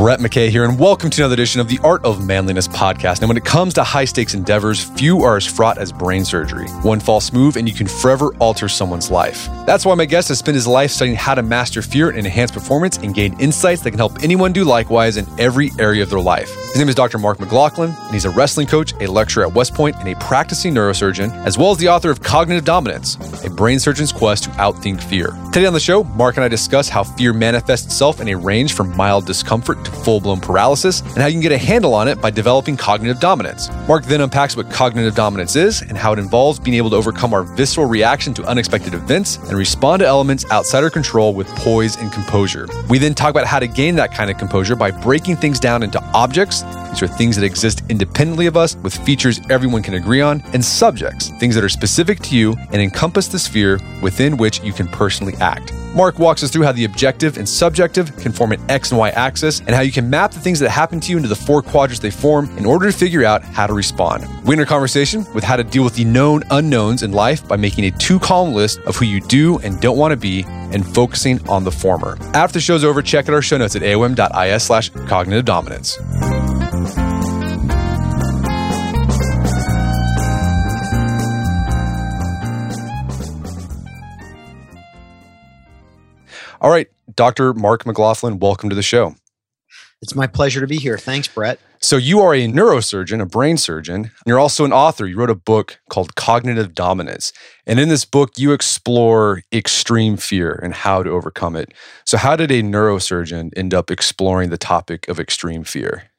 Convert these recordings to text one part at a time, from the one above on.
Brett McKay here, and welcome to another edition of the Art of Manliness podcast. Now, when it comes to high stakes endeavors, few are as fraught as brain surgery. One false move, and you can forever alter someone's life. That's why my guest has spent his life studying how to master fear and enhance performance and gain insights that can help anyone do likewise in every area of their life. His name is Dr. Mark McLaughlin, and he's a wrestling coach, a lecturer at West Point, and a practicing neurosurgeon, as well as the author of Cognitive Dominance, a brain surgeon's quest to outthink fear. Today on the show, Mark and I discuss how fear manifests itself in a range from mild discomfort full blown paralysis, and how you can get a handle on it by developing cognitive dominance. Mark then unpacks what cognitive dominance is and how it involves being able to overcome our visceral reaction to unexpected events and respond to elements outside our control with poise and composure. We then talk about how to gain that kind of composure by breaking things down into objects. These are things that exist independently of us with features everyone can agree on, and subjects, things that are specific to you and encompass the sphere within which you can personally act. Mark walks us through how the objective and subjective can form an X and Y axis and how you can map the things that happen to you into the four quadrants they form in order to figure out how to respond. We end our conversation with how to deal with the known unknowns in life by making a two column list of who you do and don't want to be and focusing on the former. After the show's over, check out our show notes at aom.is slash cognitive dominance. All right, Dr. Mark McLaughlin, welcome to the show. It's my pleasure to be here. Thanks, Brett. So, you are a neurosurgeon, a brain surgeon, and you're also an author. You wrote a book called Cognitive Dominance. And in this book, you explore extreme fear and how to overcome it. So, how did a neurosurgeon end up exploring the topic of extreme fear?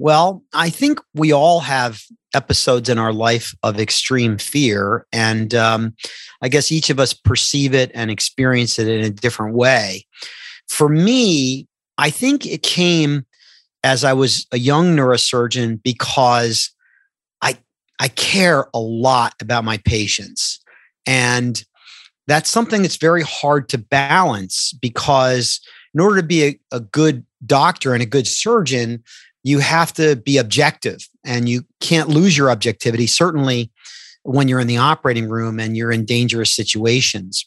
Well, I think we all have episodes in our life of extreme fear. And um, I guess each of us perceive it and experience it in a different way. For me, I think it came as I was a young neurosurgeon because I I care a lot about my patients. And that's something that's very hard to balance because in order to be a, a good doctor and a good surgeon, you have to be objective and you can't lose your objectivity, certainly when you're in the operating room and you're in dangerous situations.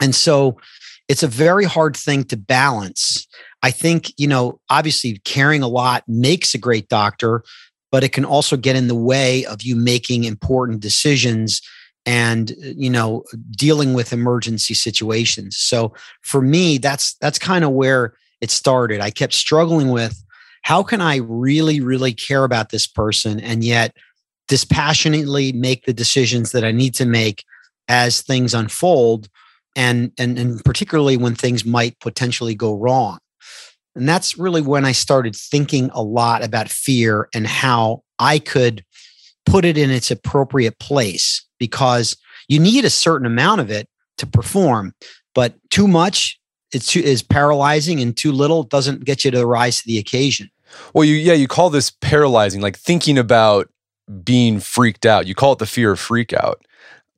And so it's a very hard thing to balance. I think, you know, obviously caring a lot makes a great doctor, but it can also get in the way of you making important decisions and you know dealing with emergency situations so for me that's that's kind of where it started i kept struggling with how can I really, really care about this person and yet dispassionately make the decisions that I need to make as things unfold and and and particularly when things might potentially go wrong. And that's really when I started thinking a lot about fear and how I could put it in its appropriate place because you need a certain amount of it to perform, but too much it's too, is paralyzing and too little doesn't get you to rise to the occasion. Well, you yeah, you call this paralyzing, like thinking about being freaked out. You call it the fear of freak out.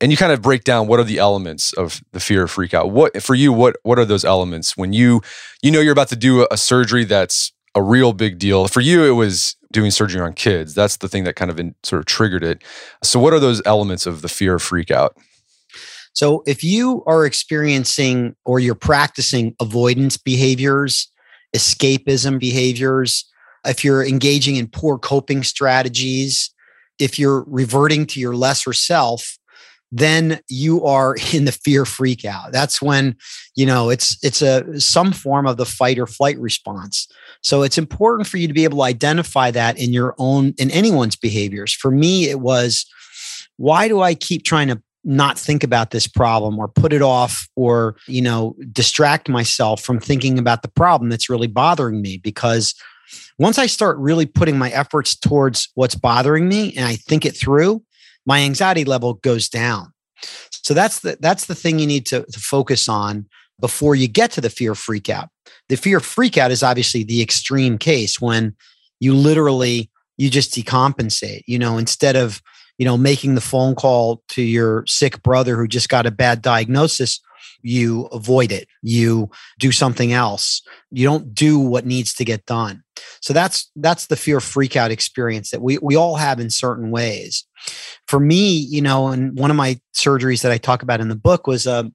And you kind of break down what are the elements of the fear of freak out. What for you, what what are those elements when you you know you're about to do a, surgery that's a real big deal. For you, it was doing surgery on kids. That's the thing that kind of in, sort of triggered it. So, what are those elements of the fear of freak out? So, if you are experiencing or you're practicing avoidance behaviors, escapism behaviors, if you're engaging in poor coping strategies, if you're reverting to your lesser self, then you are in the fear freak out. That's when, you know, it's it's a some form of the fight or flight response. So it's important for you to be able to identify that in your own in anyone's behaviors. For me, it was why do I keep trying to not think about this problem or put it off or, you know, distract myself from thinking about the problem that's really bothering me because once I start really putting my efforts towards what's bothering me and I think it through, my anxiety level goes down. So that's the that's the thing you need to, to focus on before you get to the fear freak out. The fear freak out is obviously the extreme case when you literally you just decompensate. You know, instead of you know making the phone call to your sick brother who just got a bad diagnosis, you avoid it. You do something else. You don't do what needs to get done. So that's that's the fear freak out experience that we we all have in certain ways. For me, you know, and one of my surgeries that I talk about in the book was a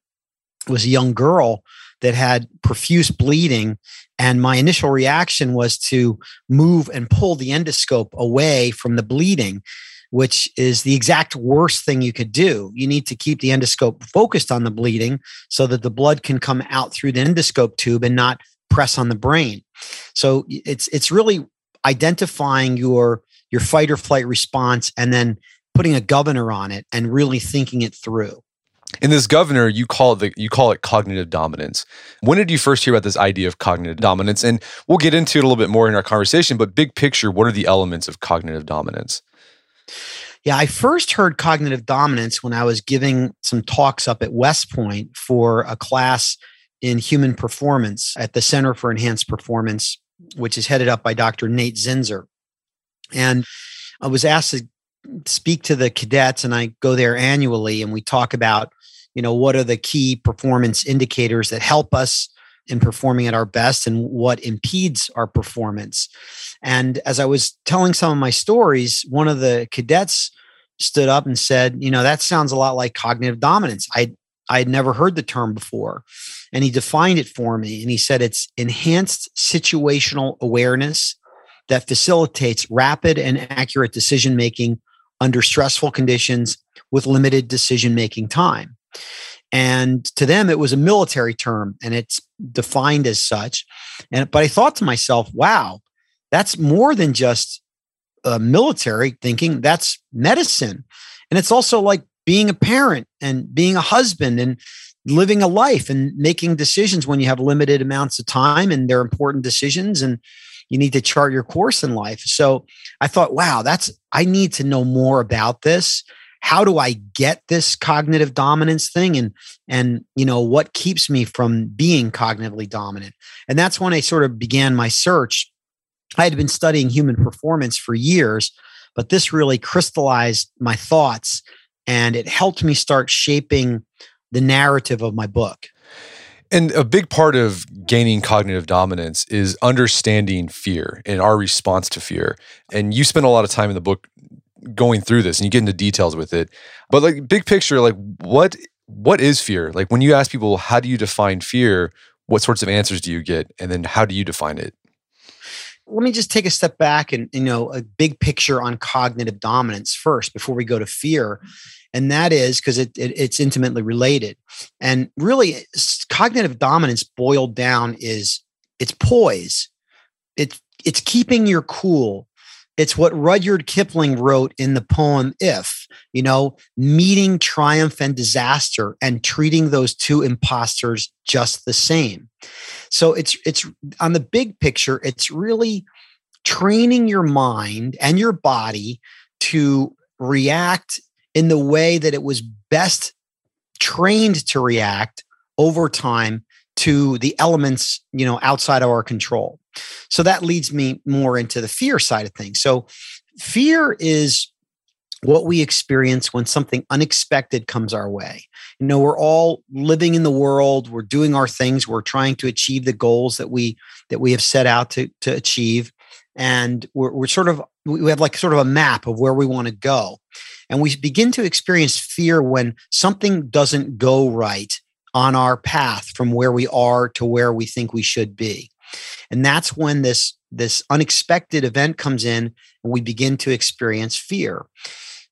was a young girl that had profuse bleeding and my initial reaction was to move and pull the endoscope away from the bleeding which is the exact worst thing you could do. You need to keep the endoscope focused on the bleeding so that the blood can come out through the endoscope tube and not press on the brain. So it's it's really identifying your your fight or flight response and then putting a governor on it and really thinking it through. In this governor, you call it the, you call it cognitive dominance. When did you first hear about this idea of cognitive dominance? And we'll get into it a little bit more in our conversation. But big picture, what are the elements of cognitive dominance? Yeah, I first heard cognitive dominance when I was giving some talks up at West Point for a class in human performance at the Center for Enhanced Performance, which is headed up by Dr. Nate Zinsser. And I was asked to speak to the cadets, and I go there annually, and we talk about, you know, what are the key performance indicators that help us in performing at our best and what impedes our performance. And as I was telling some of my stories, one of the cadets stood up and said, "You know, that sounds a lot like cognitive dominance. I I had never heard the term before." And he defined it for me and he said it's enhanced situational awareness that facilitates rapid and accurate decision making under stressful conditions with limited decision making time. And to them, it was a military term and it's defined as such. And but I thought to myself, wow, that's more than just uh, military thinking. That's medicine, and it's also like being a parent and being a husband and living a life and making decisions when you have limited amounts of time and they're important decisions and you need to chart your course in life. So I thought, wow, that's I need to know more about this how do i get this cognitive dominance thing? And and you know what keeps me from being cognitively dominant? And that's when i sort of began my search. I had been studying human performance for years but this really crystallized my thoughts and it helped me start shaping the narrative of my book. And a big part of gaining cognitive dominance is understanding fear and our response to fear. And you spend a lot of time in the book going through this and you get into details with it. But like big picture, like what what is fear? Like when you ask people, how do you define fear? What sorts of answers do you get? And then how do you define it? Let me just take a step back and you know a big picture on cognitive dominance first before we go to fear. And that is because it, it, it's intimately related. And really, cognitive dominance boiled down is it's poise. It's it's keeping your cool it's what Rudyard Kipling wrote in the poem If, you know, meeting triumph and disaster and treating those two imposters just the same. So it's it's on the big picture, it's really training your mind and your body to react in the way that it was best trained to react over time to the elements you know outside of our control so that leads me more into the fear side of things. So fear is what we experience when something unexpected comes our way. You know we're all living in the world. We're doing our things. We're trying to achieve the goals that we that we have set out to to achieve. And we're, we're sort of we have like sort of a map of where we want to go. And we begin to experience fear when something doesn't go right on our path from where we are to where we think we should be. And that's when this this unexpected event comes in and we begin to experience fear.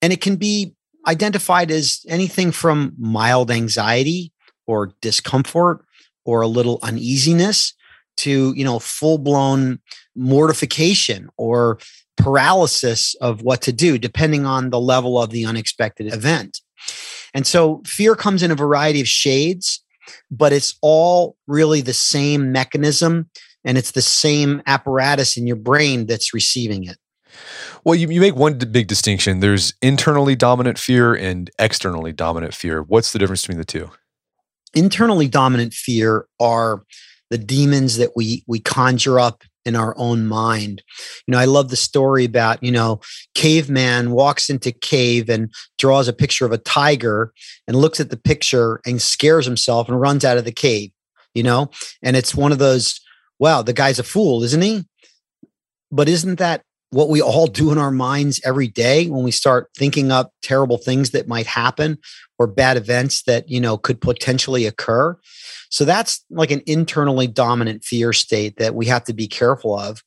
And it can be identified as anything from mild anxiety or discomfort or a little uneasiness to you know full blown mortification or paralysis of what to do depending on the level of the unexpected event and so fear comes in a variety of shades but it's all really the same mechanism and it's the same apparatus in your brain that's receiving it well, you, you make one big distinction. There's internally dominant fear and externally dominant fear. What's the difference between the two? Internally dominant fear are the demons that we we conjure up in our own mind. You know, I love the story about, you know, caveman walks into cave and draws a picture of a tiger and looks at the picture and scares himself and runs out of the cave, you know? And it's one of those, wow, the guy's a fool, isn't he? But isn't that what we all do in our minds every day when we start thinking up terrible things that might happen or bad events that you know could potentially occur so that's like an internally dominant fear state that we have to be careful of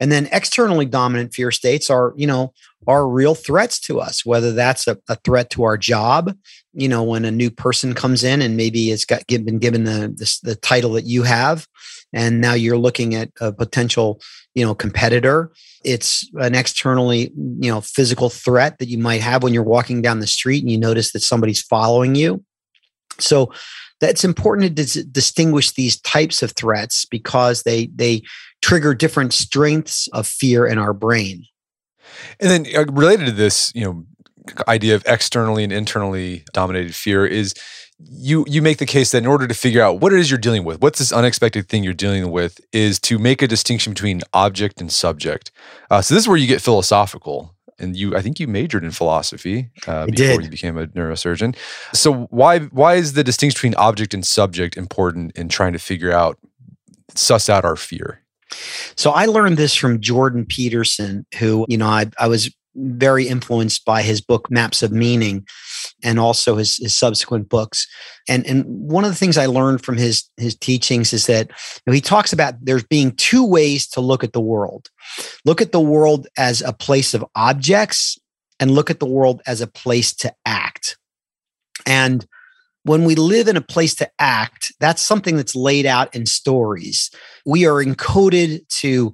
and then externally dominant fear states are you know are real threats to us whether that's a, a threat to our job you know when a new person comes in and maybe it's got been given the, the, the title that you have and now you're looking at a potential you know competitor. It's an externally you know physical threat that you might have when you're walking down the street and you notice that somebody's following you. So that's important to dis- distinguish these types of threats because they they trigger different strengths of fear in our brain and then uh, related to this you know idea of externally and internally dominated fear is you you make the case that in order to figure out what it is you're dealing with, what's this unexpected thing you're dealing with, is to make a distinction between object and subject. Uh, so this is where you get philosophical. And you, I think you majored in philosophy uh, before did. you became a neurosurgeon. So why why is the distinction between object and subject important in trying to figure out suss out our fear? So I learned this from Jordan Peterson, who, you know, I, I was very influenced by his book Maps of Meaning and also his, his subsequent books. And, and one of the things I learned from his, his teachings is that you know, he talks about there's being two ways to look at the world. Look at the world as a place of objects and look at the world as a place to act. And when we live in a place to act, that's something that's laid out in stories. We are encoded to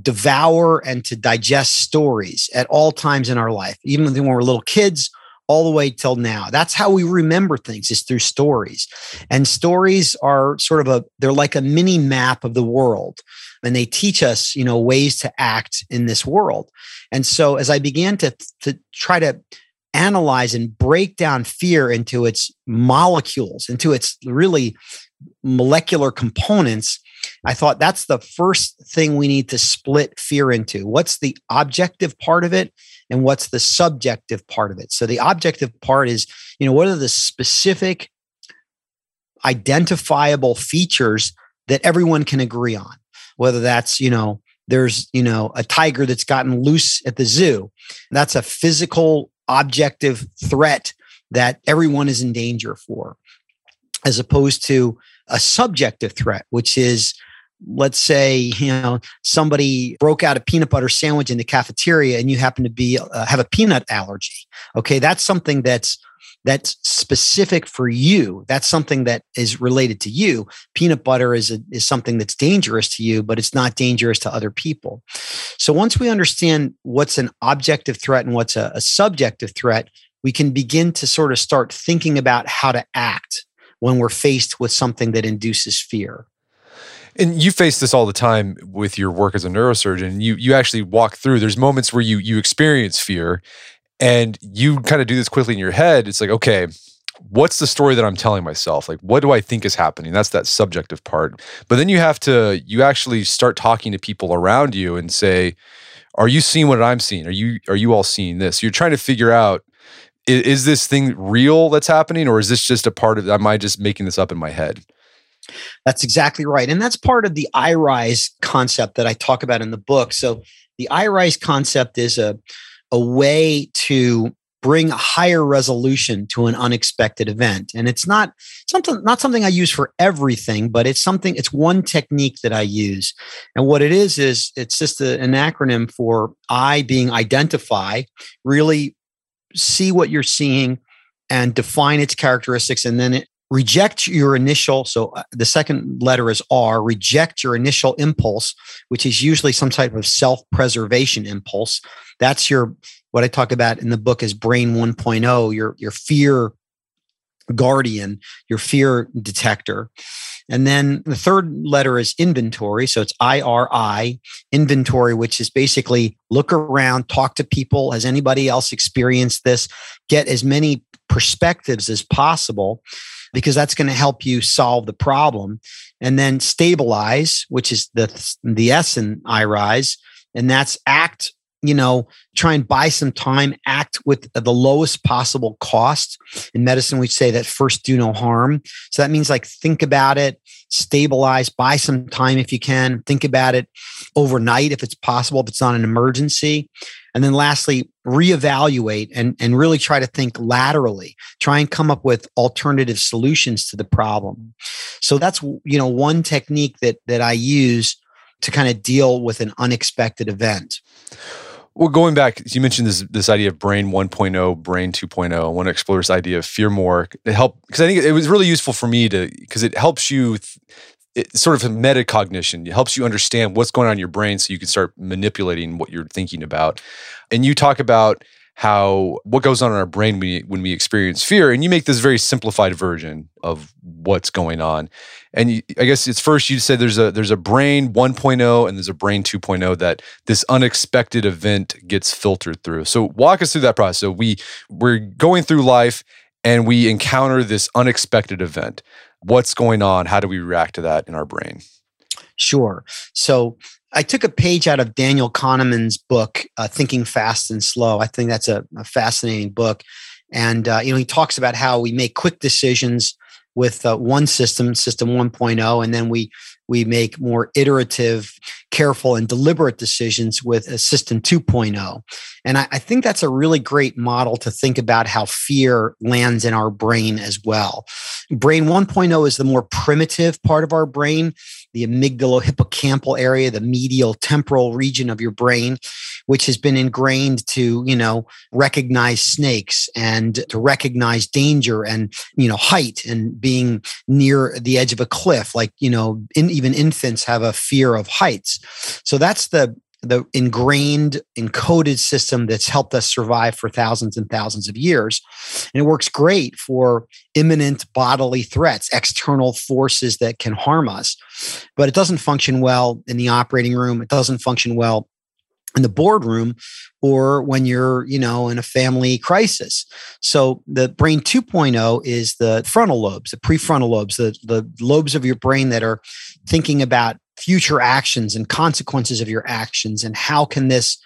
devour and to digest stories at all times in our life, even when we're little kids, all the way till now. That's how we remember things is through stories. And stories are sort of a they're like a mini map of the world and they teach us, you know, ways to act in this world. And so as I began to to try to analyze and break down fear into its molecules, into its really molecular components, I thought that's the first thing we need to split fear into. What's the objective part of it and what's the subjective part of it? So the objective part is, you know, what are the specific identifiable features that everyone can agree on? Whether that's, you know, there's, you know, a tiger that's gotten loose at the zoo. That's a physical objective threat that everyone is in danger for as opposed to a subjective threat, which is let's say you know somebody broke out a peanut butter sandwich in the cafeteria and you happen to be uh, have a peanut allergy. Okay that's something that's that's specific for you. That's something that is related to you. Peanut butter is a, is something that's dangerous to you but it's not dangerous to other people so once we understand what's an objective threat and what's a, a subjective threat we can begin to sort of start thinking about how to act when we're faced with something that induces fear. And you face this all the time with your work as a neurosurgeon. You you actually walk through. There's moments where you you experience fear, and you kind of do this quickly in your head. It's like, okay, what's the story that I'm telling myself? Like, what do I think is happening? That's that subjective part. But then you have to you actually start talking to people around you and say, are you seeing what I'm seeing? Are you are you all seeing this? You're trying to figure out is, is this thing real that's happening or is this just a part of am i just making this up in my head that's exactly right and that's part of the irise concept that i talk about in the book so the irise concept is a, a way to bring higher resolution to an unexpected event. And it's not something not something i use for everything but it's something it's one technique that i use. And what it is is it's just a, an acronym for i being identify really see what you're seeing and define its characteristics and then it, reject your initial so uh, the second letter is r reject your initial impulse which is usually some type of self-preservation impulse. That's your what i talk about in the book is brain 1.0 your your fear guardian your fear detector and then the third letter is inventory. So it's IRI, inventory, which is basically look around, talk to people. Has anybody else experienced this? Get as many perspectives as possible because that's going to help you solve the problem. And then stabilize, which is the the S in I rise, and that's act you know, try and buy some time, act with the lowest possible cost. In medicine, we say that first do no harm. So that means like think about it, stabilize, buy some time if you can, think about it overnight if it's possible, if it's not an emergency. And then lastly, reevaluate and, and really try to think laterally, try and come up with alternative solutions to the problem. So that's, you know, one technique that, that I use to kind of deal with an unexpected event. Well, going back, you mentioned this this idea of brain 1.0, brain 2.0. I want to explore this idea of fear more. It helped because I think it was really useful for me to because it helps you. It's sort of metacognition. It helps you understand what's going on in your brain, so you can start manipulating what you're thinking about. And you talk about how what goes on in our brain when we, when we experience fear and you make this very simplified version of what's going on. And you, i guess it's first you said there's a there's a brain 1.0 and there's a brain 2.0 that this unexpected event gets filtered through. So walk us through that process. So we we're going through life and we encounter this unexpected event. What's going on? How do we react to that in our brain? Sure. So I took a page out of Daniel Kahneman's book, uh, Thinking Fast and Slow. I think that's a, a fascinating book. And, uh, you know, he talks about how we make quick decisions with uh, one system, system 1.0, and then we we make more iterative, careful, and deliberate decisions with a system 2.0. And I, I think that's a really great model to think about how fear lands in our brain as well. Brain 1.0 is the more primitive part of our brain the amygdalo hippocampal area, the medial temporal region of your brain, which has been ingrained to, you know, recognize snakes and to recognize danger and, you know, height and being near the edge of a cliff. Like, you know, in, even infants have a fear of heights. So that's the the ingrained, encoded system that's helped us survive for thousands and thousands of years. And it works great for imminent bodily threats, external forces that can harm us. But it doesn't function well in the operating room. It doesn't function well in the boardroom or when you're you know in a family crisis so the brain 2.0 is the frontal lobes the prefrontal lobes the, the lobes of your brain that are thinking about future actions and consequences of your actions and how can this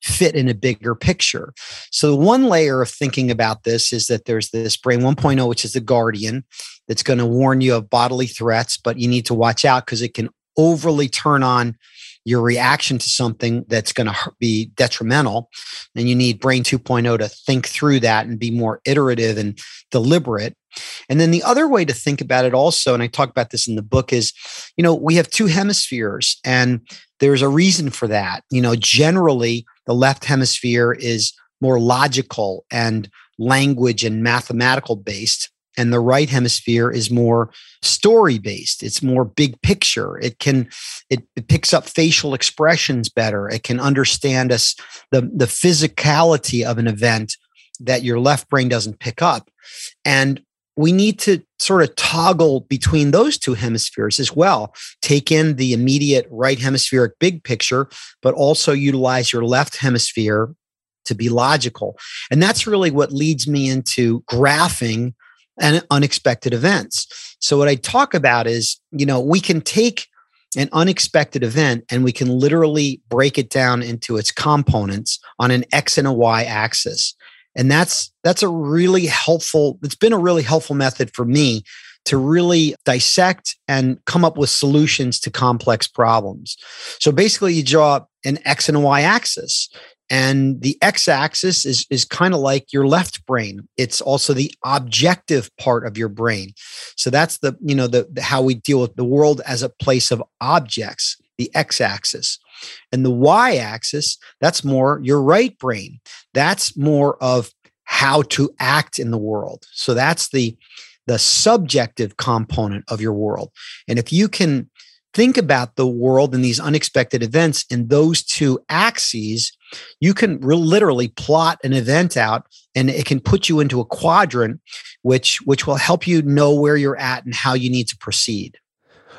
fit in a bigger picture? So one layer of thinking about this is that there's this brain 1.0 which is the guardian that's going to warn you of bodily threats but you need to watch out because it can overly turn on your reaction to something that's going to be detrimental and you need brain 2.0 to think through that and be more iterative and deliberate and then the other way to think about it also, and I talk about this in the book, is you know, we have two hemispheres, and there's a reason for that. You know, generally, the left hemisphere is more logical and language and mathematical based and the right hemisphere is more story based it's more big picture it can it, it, picks up facial expressions better it can understand us the the physicality of an event that your left brain doesn't pick up and we need to sort of toggle between those two hemispheres as well. Take in the immediate right hemispheric big picture, but also utilize your left hemisphere to be logical. And that's really what leads me into graphing and unexpected events. So what I talk about is, you know, we can take an unexpected event and we can literally break it down into its components on an x and a y axis and that's that's a really helpful it's been a really helpful method for me to really dissect and come up with solutions to complex problems so basically you draw an x and y axis and the x axis is is kind of like your left brain it's also the objective part of your brain so that's the you know the, the how we deal with the world as a place of objects the x axis and the y axis, that's more your right brain. That's more of how to act in the world. So that's the the subjective component of your world. And if you can think about the world and these unexpected events in those two axes, you can re- literally plot an event out and it can put you into a quadrant which which will help you know where you're at and how you need to proceed.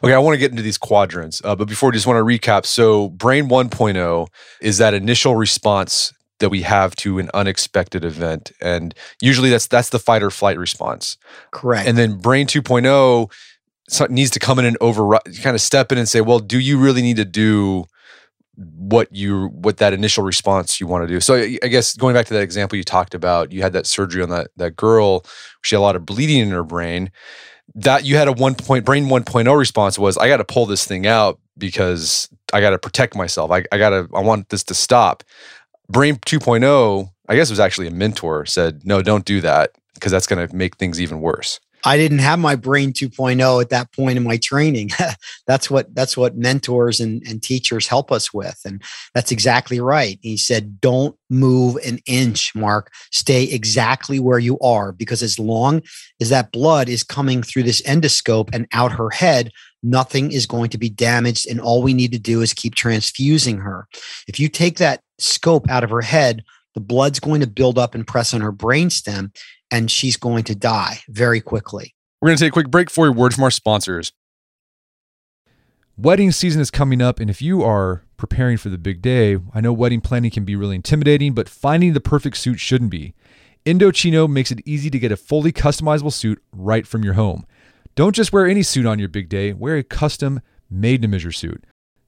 Okay, I want to get into these quadrants, uh, but before, I just want to recap. So, brain 1.0 is that initial response that we have to an unexpected event, and usually that's that's the fight or flight response. Correct. And then brain 2.0 needs to come in and override kind of step in and say, well, do you really need to do what you what that initial response you want to do? So I guess going back to that example you talked about, you had that surgery on that that girl. She had a lot of bleeding in her brain. That you had a one point brain 1.0 response was I got to pull this thing out because I got to protect myself. I, I got to I want this to stop. Brain 2.0, I guess it was actually a mentor said, no, don't do that because that's going to make things even worse. I didn't have my brain 2.0 at that point in my training. that's what that's what mentors and, and teachers help us with. And that's exactly right. He said, don't move an inch, Mark. Stay exactly where you are because as long as that blood is coming through this endoscope and out her head, nothing is going to be damaged. And all we need to do is keep transfusing her. If you take that scope out of her head, the blood's going to build up and press on her brainstem and she's going to die very quickly. We're going to take a quick break for a word from our sponsors. Wedding season is coming up, and if you are preparing for the big day, I know wedding planning can be really intimidating, but finding the perfect suit shouldn't be. Indochino makes it easy to get a fully customizable suit right from your home. Don't just wear any suit on your big day, wear a custom made to measure suit.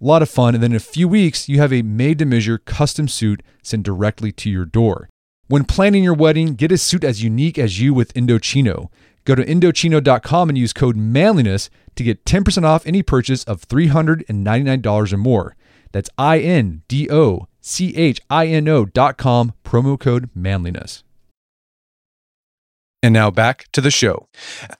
A lot of fun. And then in a few weeks, you have a made to measure custom suit sent directly to your door. When planning your wedding, get a suit as unique as you with Indochino. Go to Indochino.com and use code manliness to get 10% off any purchase of $399 or more. That's I N D O C H I N O.com, promo code manliness. And now back to the show.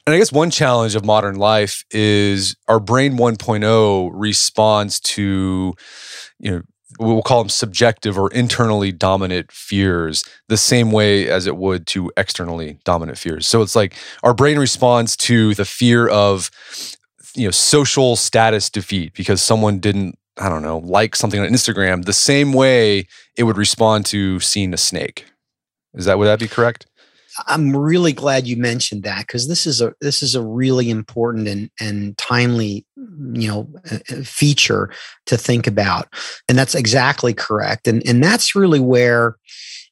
And I guess one challenge of modern life is our brain 1.0 responds to, you know, we'll call them subjective or internally dominant fears the same way as it would to externally dominant fears. So it's like our brain responds to the fear of, you know, social status defeat because someone didn't, I don't know, like something on Instagram the same way it would respond to seeing a snake. Is that would that be correct? I'm really glad you mentioned that because this is a this is a really important and and timely you know feature to think about, and that's exactly correct. And and that's really where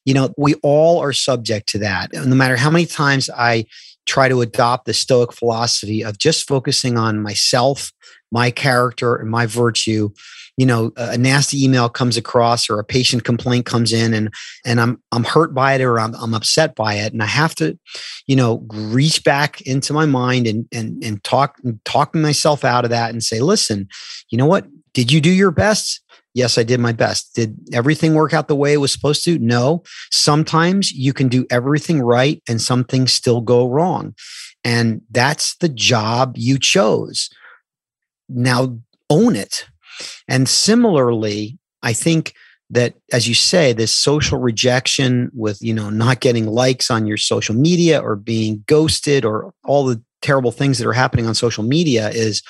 you know we all are subject to that. No matter how many times I try to adopt the Stoic philosophy of just focusing on myself, my character, and my virtue you know a nasty email comes across or a patient complaint comes in and and i'm i'm hurt by it or i'm, I'm upset by it. And i have to you know reach back into my mind and and and talk talk myself out of that and say listen you know what? Did you do your best? Yes i did my best. Did everything work out the way it was supposed to? No. Sometimes you can do everything right and some things still go wrong. And that's the job you chose. Now own it and similarly, I think that as you say this social rejection with you know not getting likes on your social media or being ghosted or all the terrible things that are happening on social media is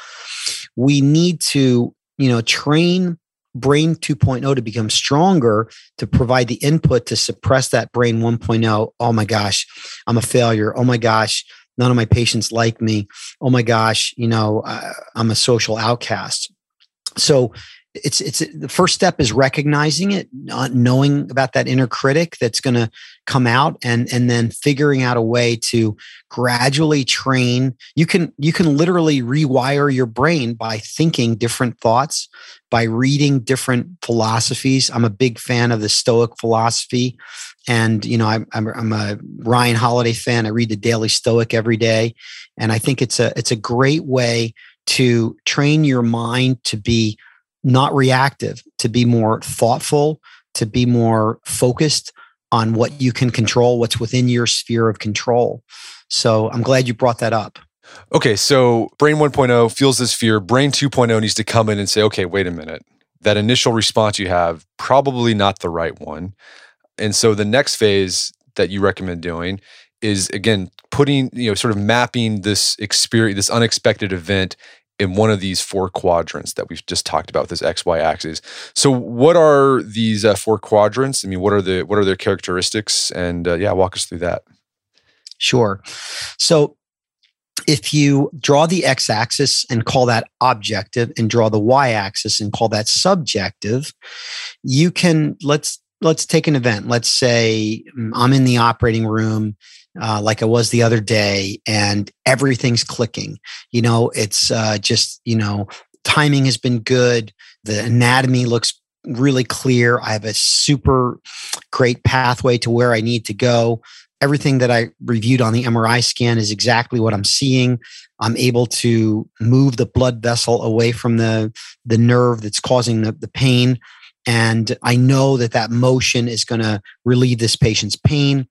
we need to you know train brain 2.0 to become stronger to provide the input to suppress that brain 1.0 oh. My gosh i'm a failure. Oh my gosh none of my patients like me. Oh my gosh you know uh, i'm a social outcast so it's it's the first step is recognizing it not knowing about that inner critic that's going to come out and and then figuring out a way to gradually train. You can you can literally rewire your brain by thinking different thoughts by reading different philosophies. I'm a big fan of the stoic philosophy. And you know I'm, I'm, I'm a ryan holiday fan. I read the daily stoic every day. And i think it's a it's a great way to train your mind to be not reactive, to be more thoughtful, to be more focused on what you can control, what's within your sphere of control. So I'm glad you brought that up. Okay, so brain 1.0 feels this fear. Brain 2.0 needs to come in and say, okay, wait a minute. That initial response you have, probably not the right one. And so the next phase that you recommend doing is again putting, you know, sort of mapping this experience, this unexpected event in one of these four quadrants that we've just talked about this xy axis. So what are these uh, four quadrants? I mean what are the what are their characteristics? And uh, yeah walk us through that. Sure. So if you draw the x axis and call that objective and draw the y axis and call that subjective you can let's let's take an event. Let's say mm, i'm in the operating room uh, like I was the other day, and everything's clicking. You know, it's uh, just, you know, timing has been good. The anatomy looks really clear. I have a super great pathway to where I need to go. Everything that I reviewed on the MRI scan is exactly what I'm seeing. I'm able to move the blood vessel away from the, the nerve that's causing the, the pain. And I know that that motion is going to relieve this patient's pain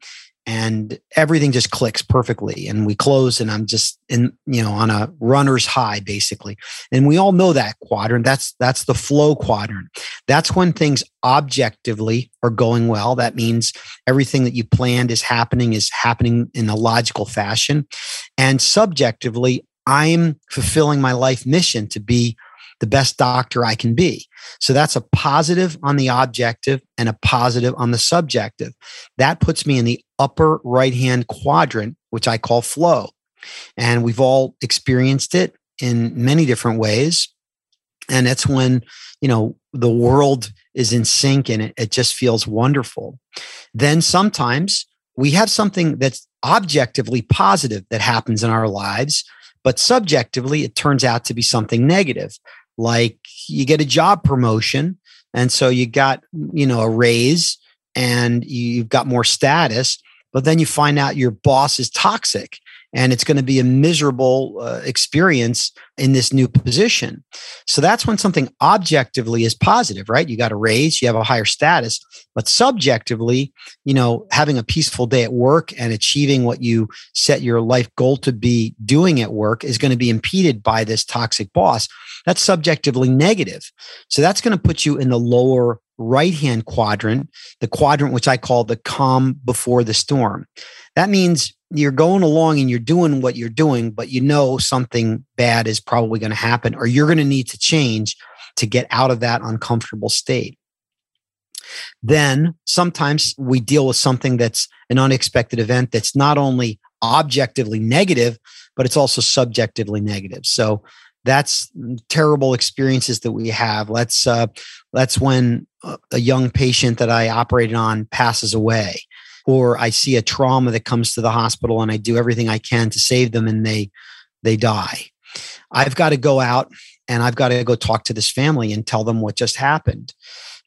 and everything just clicks perfectly and we close and i'm just in you know on a runner's high basically. And we all know that quadrant. That's that's the flow quadrant. That's when things objectively are going well. That means everything that you planned is happening is happening in a logical fashion. And subjectively i'm fulfilling my life mission to be the best doctor I can be. So that's a positive on the objective and a positive on the subjective. That puts me in the upper right hand quadrant, which I call flow. And we've all experienced it in many different ways. And that's when, you know, the world is in sync and it, it just feels wonderful. Then sometimes we have something that's objectively positive that happens in our lives, but subjectively it turns out to be something negative like you get a job promotion and so you got you know a raise and you've got more status but then you find out your boss is toxic and it's going to be a miserable uh, experience in this new position. So that's when something objectively is positive, right? You got a raise, you have a higher status, but subjectively, you know, having a peaceful day at work and achieving what you set your life goal to be doing at work is going to be impeded by this toxic boss. That's subjectively negative. So that's going to put you in the lower right hand quadrant, the quadrant which I call the calm before the storm. That means you're going along and you're doing what you're doing, but you know something bad is probably going to happen or you're going to need to change to get out of that uncomfortable state. Then sometimes we deal with something that's an unexpected event that's not only objectively negative, but it's also subjectively negative. So that's terrible experiences that we have. Let's uh, that's when a young patient that I operated on passes away or I see a trauma that comes to the hospital and I do everything I can to save them and they they die. I've got to go out and I've got to go talk to this family and tell them what just happened.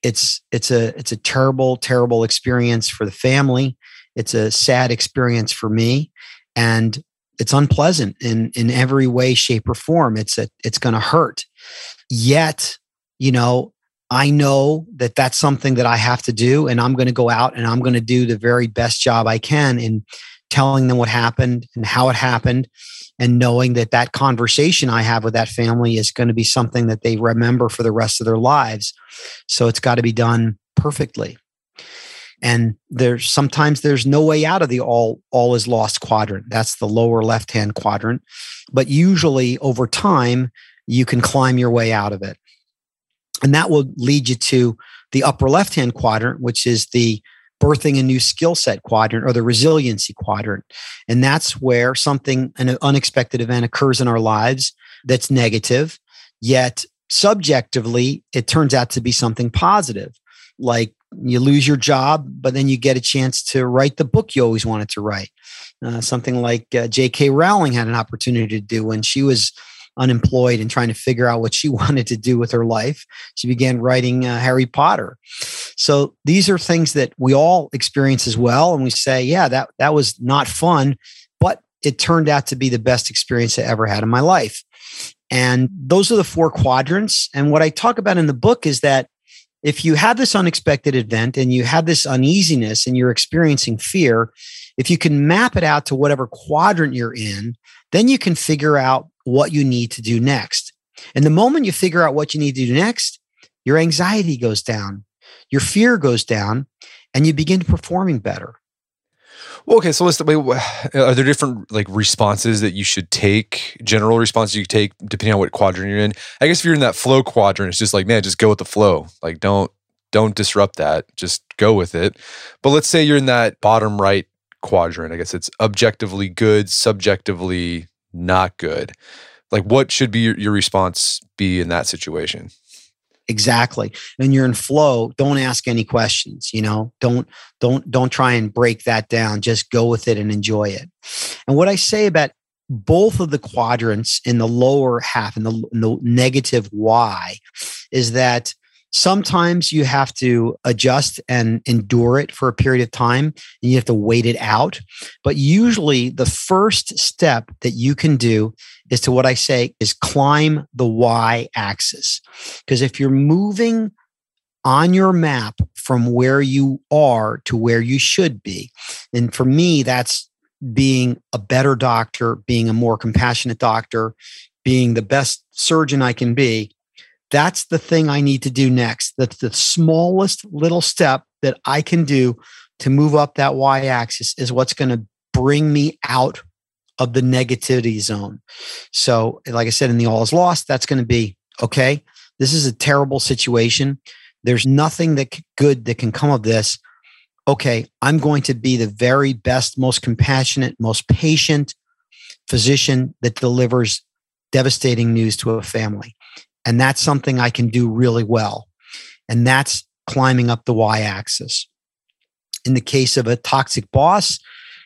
It's it's a it's a terrible terrible experience for the family. It's a sad experience for me and it's unpleasant in in every way shape or form. It's a it's going to hurt. Yet, you know, I know that that's something that I have to do, and I'm going to go out and I'm going to do the very best job I can in telling them what happened and how it happened, and knowing that that conversation I have with that family is going to be something that they remember for the rest of their lives. So it's got to be done perfectly. And there's sometimes there's no way out of the all all is lost quadrant. That's the lower left hand quadrant, but usually over time you can climb your way out of it. And that will lead you to the upper left hand quadrant, which is the birthing a new skill set quadrant or the resiliency quadrant. And that's where something, an unexpected event occurs in our lives that's negative, yet subjectively, it turns out to be something positive. Like you lose your job, but then you get a chance to write the book you always wanted to write. Uh, something like uh, J.K. Rowling had an opportunity to do when she was unemployed and trying to figure out what she wanted to do with her life. She began writing uh, Harry Potter. So these are things that we all experience as well, and we say, "Yeah, that that was not fun," but it turned out to be the best experience I ever had in my life. And those are the four quadrants. And what I talk about in the book is that if you have this unexpected event and you have this uneasiness and you're experiencing fear, if you can map it out to whatever quadrant you're in, then you can figure out what you need to do next. And the moment you figure out what you need to do next, your anxiety goes down, your fear goes down, and you begin performing better. Okay, so let's wait. Are there different like responses that you should take? General responses you take depending on what quadrant you're in. I guess if you're in that flow quadrant, it's just like man, just go with the flow. Like don't don't disrupt that. Just go with it. But let's say you're in that bottom right quadrant. I guess it's objectively good, subjectively not good. Like what should be your, your response be in that situation? exactly and you're in flow don't ask any questions you know don't don't don't try and break that down just go with it and enjoy it and what i say about both of the quadrants in the lower half and the, the negative y is that sometimes you have to adjust and endure it for a period of time and you have to wait it out. But usually the first step that you can do is to what i say is climb the y axis because if you're moving on your map from where you are to where you should be and for me that's being a better doctor being a more compassionate doctor being the best surgeon i can be that's the thing I need to do next. That's the smallest little step that I can do to move up that y axis is what's going to bring me out of the negativity zone. So, like I said, in the all is lost, that's going to be okay. This is a terrible situation. There's nothing that good that can come of this. Okay, I'm going to be the very best, most compassionate, most patient physician that delivers devastating news to a family. And that's something I can do really well. And that's climbing up the y axis. In the case of a toxic boss,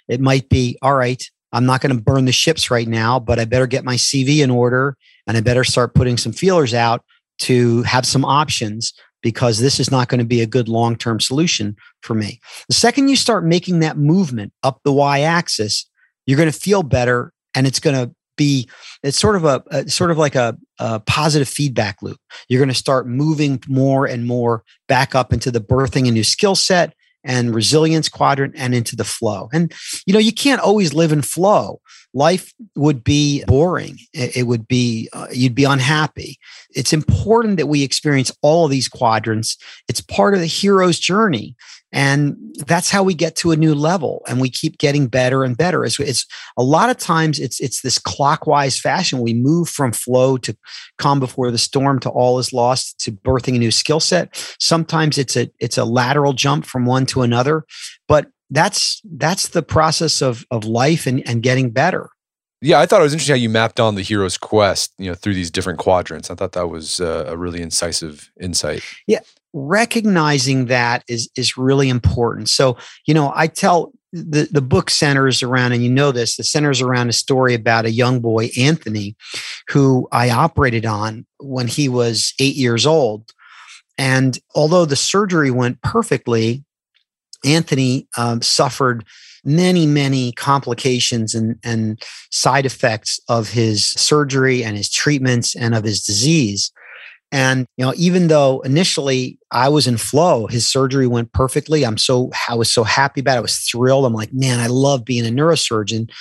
it might be all right, I'm not going to burn the ships right now, but I better get my CV in order and I better start putting some feelers out to have some options because this is not going to be a good long term solution for me. The second you start making that movement up the y axis, you're going to feel better and it's going to be it's sort of a, a sort of like a, a, positive feedback loop. You're going to start moving more and more back up into the birthing a new skill set and resilience quadrant and into the flow. And you know you can't always live in flow. Life would be boring. It, would be uh, you'd be unhappy. It's important that we experience all of these quadrants. It's part of the hero's journey and that's how we get to a new level and we keep getting better and better. It's, it's a lot of times it's it's this clockwise fashion. We move from flow to calm before the storm to all is lost to birthing a new skill set. Sometimes it's a it's a lateral jump from one to another but that's that's the process of of life and, and getting better yeah, I thought it was interesting how you mapped on the hero's quest, you know, through these different quadrants. I thought that was uh, a really incisive insight. Yeah, recognizing that is is really important. So, you know, I tell the the book centers around, and you know this, the centers around a story about a young boy, Anthony, who I operated on when he was eight years old. And although the surgery went perfectly, Anthony um, suffered many, many complications and, and side effects of his surgery and his treatments and of his disease. And you know, even though initially I was in flow, his surgery went perfectly. I'm so I was so happy about it. I was thrilled. I'm like, man, I love being a neurosurgeon.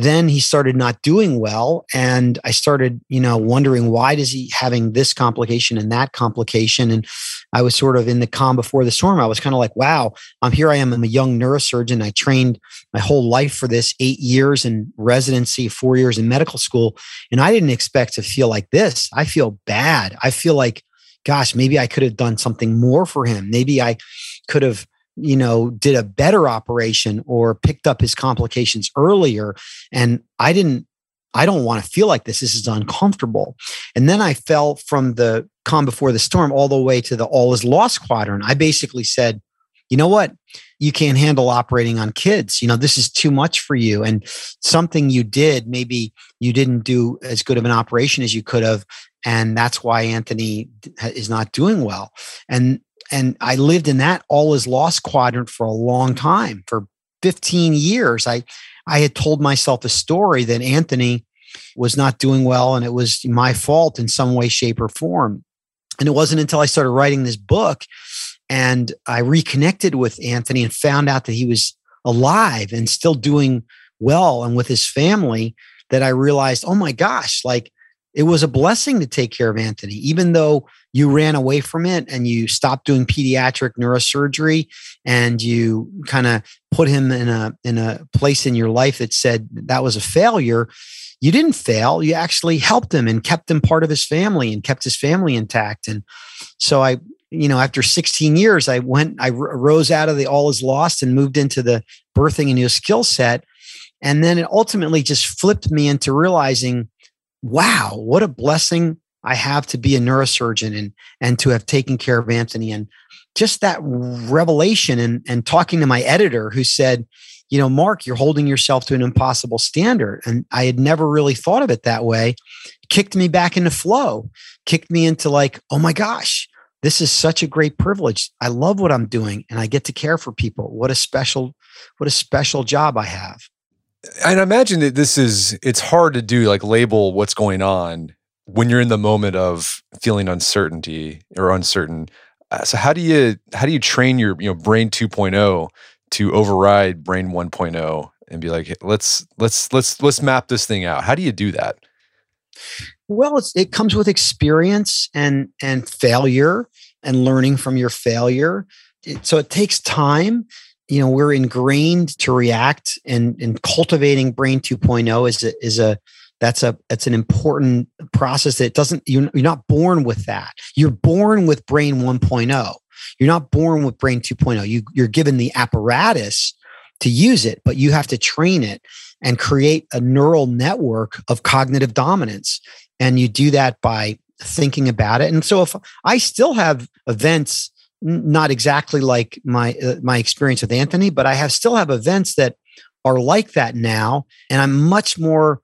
Then he started not doing well, and I started, you know, wondering why does he having this complication and that complication, and I was sort of in the calm before the storm. I was kind of like, wow, I'm here. I am. I'm a young neurosurgeon. I trained my whole life for this eight years in residency, four years in medical school. And I didn't expect to feel like this. I feel bad. I feel like, gosh, maybe I could have done something more for him. Maybe I could have you know did a better operation or picked up his complications earlier and i didn't I don't want to feel like this. This is uncomfortable. And then I fell from the calm before the storm all the way to the all is lost quadrant. I basically said, you know what? You can't handle operating on kids. You know, this is too much for you. And something you did, maybe you didn't do as good of an operation as you could have. And that's why Anthony is not doing well. And and I lived in that all is lost quadrant for a long time. For 15 years, I I had told myself a story that Anthony was not doing well and it was my fault in some way, shape, or form. And it wasn't until I started writing this book and I reconnected with Anthony and found out that he was alive and still doing well and with his family that I realized, oh my gosh, like it was a blessing to take care of Anthony, even though you ran away from it and you stopped doing pediatric neurosurgery and you kind of put him in a in a place in your life that said that was a failure you didn't fail. You actually helped him and kept him part of his family and kept his family intact. And so i you know after 16 years i went i rose out of the all is lost and moved into the birthing a new skill set. And then it ultimately just flipped me into realizing wow what a blessing I have to be a neurosurgeon and and to have taken care of Anthony and just that revelation and and talking to my editor who said, you know, Mark, you're holding yourself to an impossible standard. And I had never really thought of it that way. Kicked me back into flow, kicked me into like, oh my gosh, this is such a great privilege. I love what I'm doing and I get to care for people. What a special, what a special job I have. And I imagine that this is, it's hard to do like label what's going on when you're in the moment of feeling uncertainty or uncertain. Uh, so how do you how do you train your you know brain 2.0 to override brain 1.0 and be like let's let's let's let's map this thing out. How do you do that? Well it comes with experience and and failure and learning from your failure. It, so it takes time you know we're ingrained to react and and cultivating brain 2.0 is a, is a that's a that's an important process that doesn't you're, you're not born with that. You're born with brain 1.0 you're not born with brain 2.0 you, you're given the apparatus to use it but you have to train it and create a neural network of cognitive dominance. And you do that by thinking about it. And so if i still have events not exactly like my uh, my experience with anthony but i have still have events that are like that now and i'm much more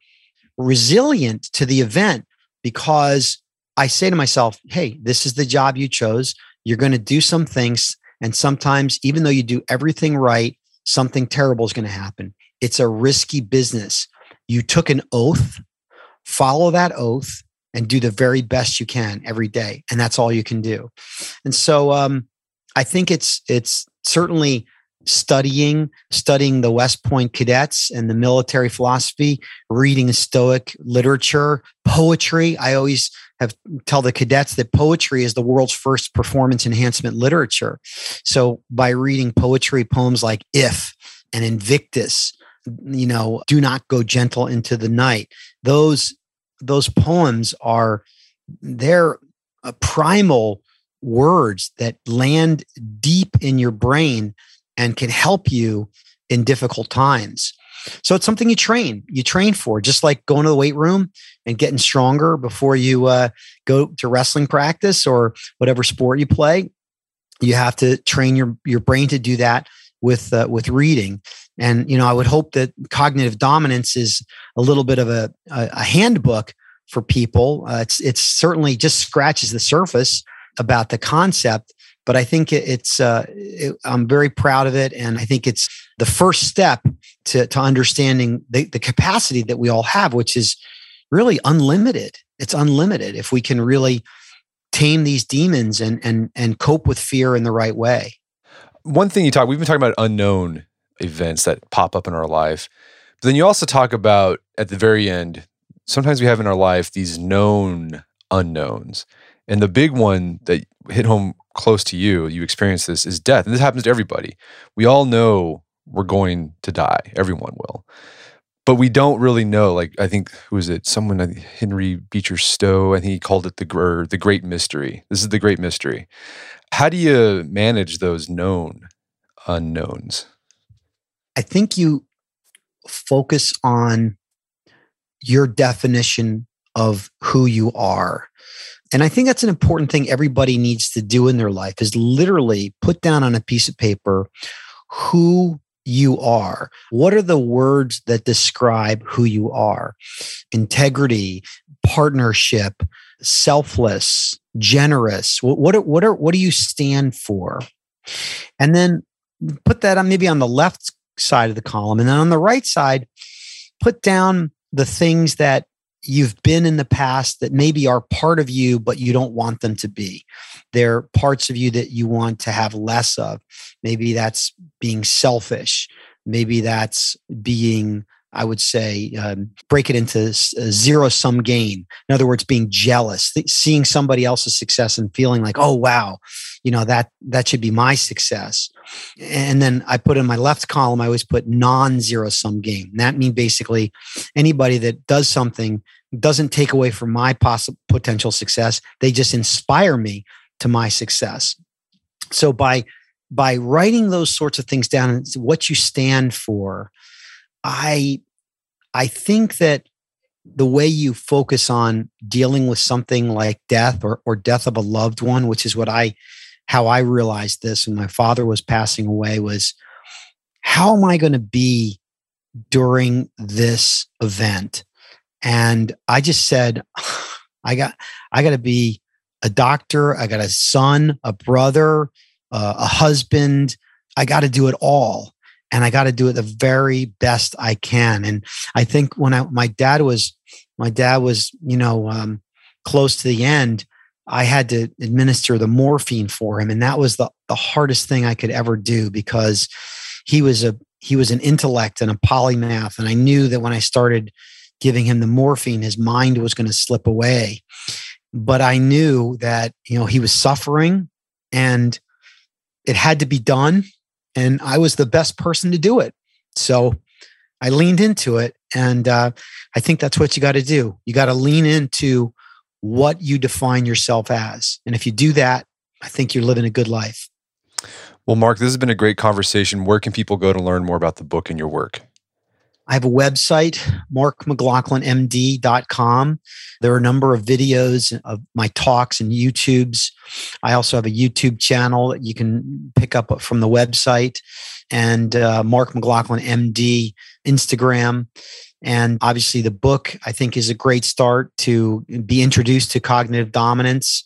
resilient to the event because I say to myself, hey, this is the job you chose. You're going to do some things. And sometimes, even though you do everything right, something terrible is going to happen. It's a risky business. You took an oath, follow that oath, and do the very best you can every day. And that's all you can do. And so um, I think it's it's certainly studying studying the west point cadets and the military philosophy reading stoic literature poetry i always have tell the cadets that poetry is the world's first performance enhancement literature so by reading poetry poems like if and invictus you know do not go gentle into the night those those poems are they're a primal words that land deep in your brain and can help you in difficult times. So it's something you train. You train for, just like going to the weight room and getting stronger before you uh, go to wrestling practice or whatever sport you play. You have to train your your brain to do that with uh, with reading. And you know, I would hope that cognitive dominance is a little bit of a a, a handbook for people. Uh, it's it's certainly just scratches the surface about the concept, but I think it's uh, it, I'm very proud of it, and I think it's the first step to to understanding the, the capacity that we all have, which is really unlimited. It's unlimited if we can really tame these demons and and and cope with fear in the right way. One thing you talk, we've been talking about unknown events that pop up in our life, but then you also talk about at the very end. Sometimes we have in our life these known unknowns. And the big one that hit home close to you, you experience this, is death. And this happens to everybody. We all know we're going to die. Everyone will. But we don't really know. Like I think who was it? Someone Henry Beecher Stowe. I think he called it the the great mystery. This is the great mystery. How do you manage those known unknowns? I think you focus on your definition of who you are. And I think that's an important thing everybody needs to do in their life is literally put down on a piece of paper who you are. What are the words that describe who you are? Integrity, partnership, selfless, generous. What what are, what are what do you stand for? And then put that on maybe on the left side of the column and then on the right side put down the things that you've been in the past that maybe are part of you, but you don't want them to be. They're parts of you that you want to have less of. Maybe that's being selfish. Maybe that's being I would say um, break it into zero sum game. In other words, being jealous, th- seeing somebody else's success and feeling like, oh wow, you know that that should be my success. And then I put in my left column, I always put non zero sum game. That means basically anybody that does something doesn't take away from my possible potential success. They just inspire me to my success. So by by writing those sorts of things down and what you stand for, I I think that the way you focus on dealing with something like death or, or death of a loved one, which is what I how I realized this when my father was passing away was how am I going to be during this event? And I just said, I got I got to be a doctor, I got a son, a brother, uh, a husband. I got to do it all and I got to do it the very best I can. And I think when I, my dad was, my dad was, you know, um, close to the end, I had to administer the morphine for him. And that was the, the hardest thing I could ever do because he was a, he was an intellect and a polymath. And I knew that when I started giving him the morphine, his mind was going to slip away. But I knew that, you know, he was suffering and it had to be done and I was the best person to do it. So I leaned into it. And uh, I think that's what you got to do. You got to lean into what you define yourself as. And if you do that, I think you're living a good life. Well, Mark, this has been a great conversation. Where can people go to learn more about the book and your work? I have a website, markmclaughlinmd.com. There are a number of videos of my talks and YouTubes. I also have a YouTube channel that you can pick up from the website and uh, Mark McLaughlin MD Instagram. And obviously, the book I think is a great start to be introduced to cognitive dominance.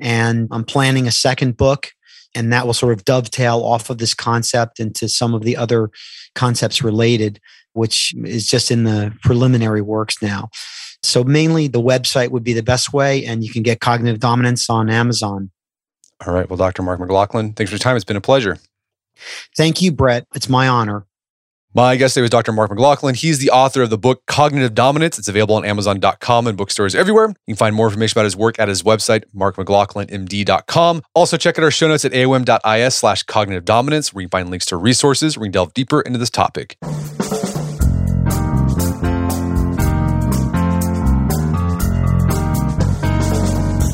And I'm planning a second book, and that will sort of dovetail off of this concept into some of the other concepts related which is just in the preliminary works now. So mainly the website would be the best way, and you can get cognitive dominance on Amazon. All right. Well, Dr. Mark McLaughlin, thanks for your time. It's been a pleasure. Thank you, Brett. It's my honor. My guest today was Dr. Mark McLaughlin. He's the author of the book Cognitive Dominance. It's available on Amazon.com and bookstores everywhere. You can find more information about his work at his website, markmclaughlinmd.com. Also, check out our show notes at aom.is slash cognitive dominance, where you can find links to resources where you can delve deeper into this topic.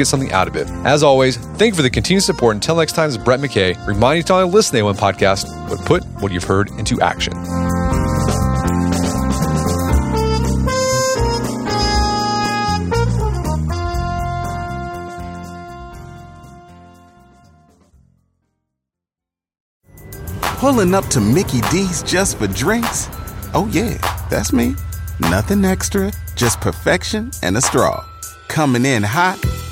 get something out of it. As always, thank you for the continued support. Until next time, this is Brett McKay, reminding you to only listen to one podcast, but put what you've heard into action. Pulling up to Mickey D's just for drinks? Oh, yeah, that's me. Nothing extra, just perfection and a straw. Coming in hot